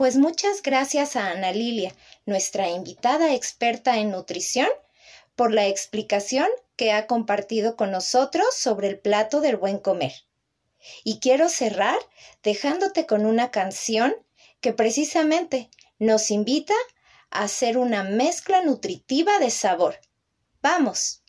Pues muchas gracias a Ana Lilia, nuestra invitada experta en nutrición, por la explicación que ha compartido con nosotros sobre el plato del buen comer. Y quiero cerrar dejándote con una canción que precisamente nos invita a hacer una mezcla nutritiva de sabor. ¡Vamos!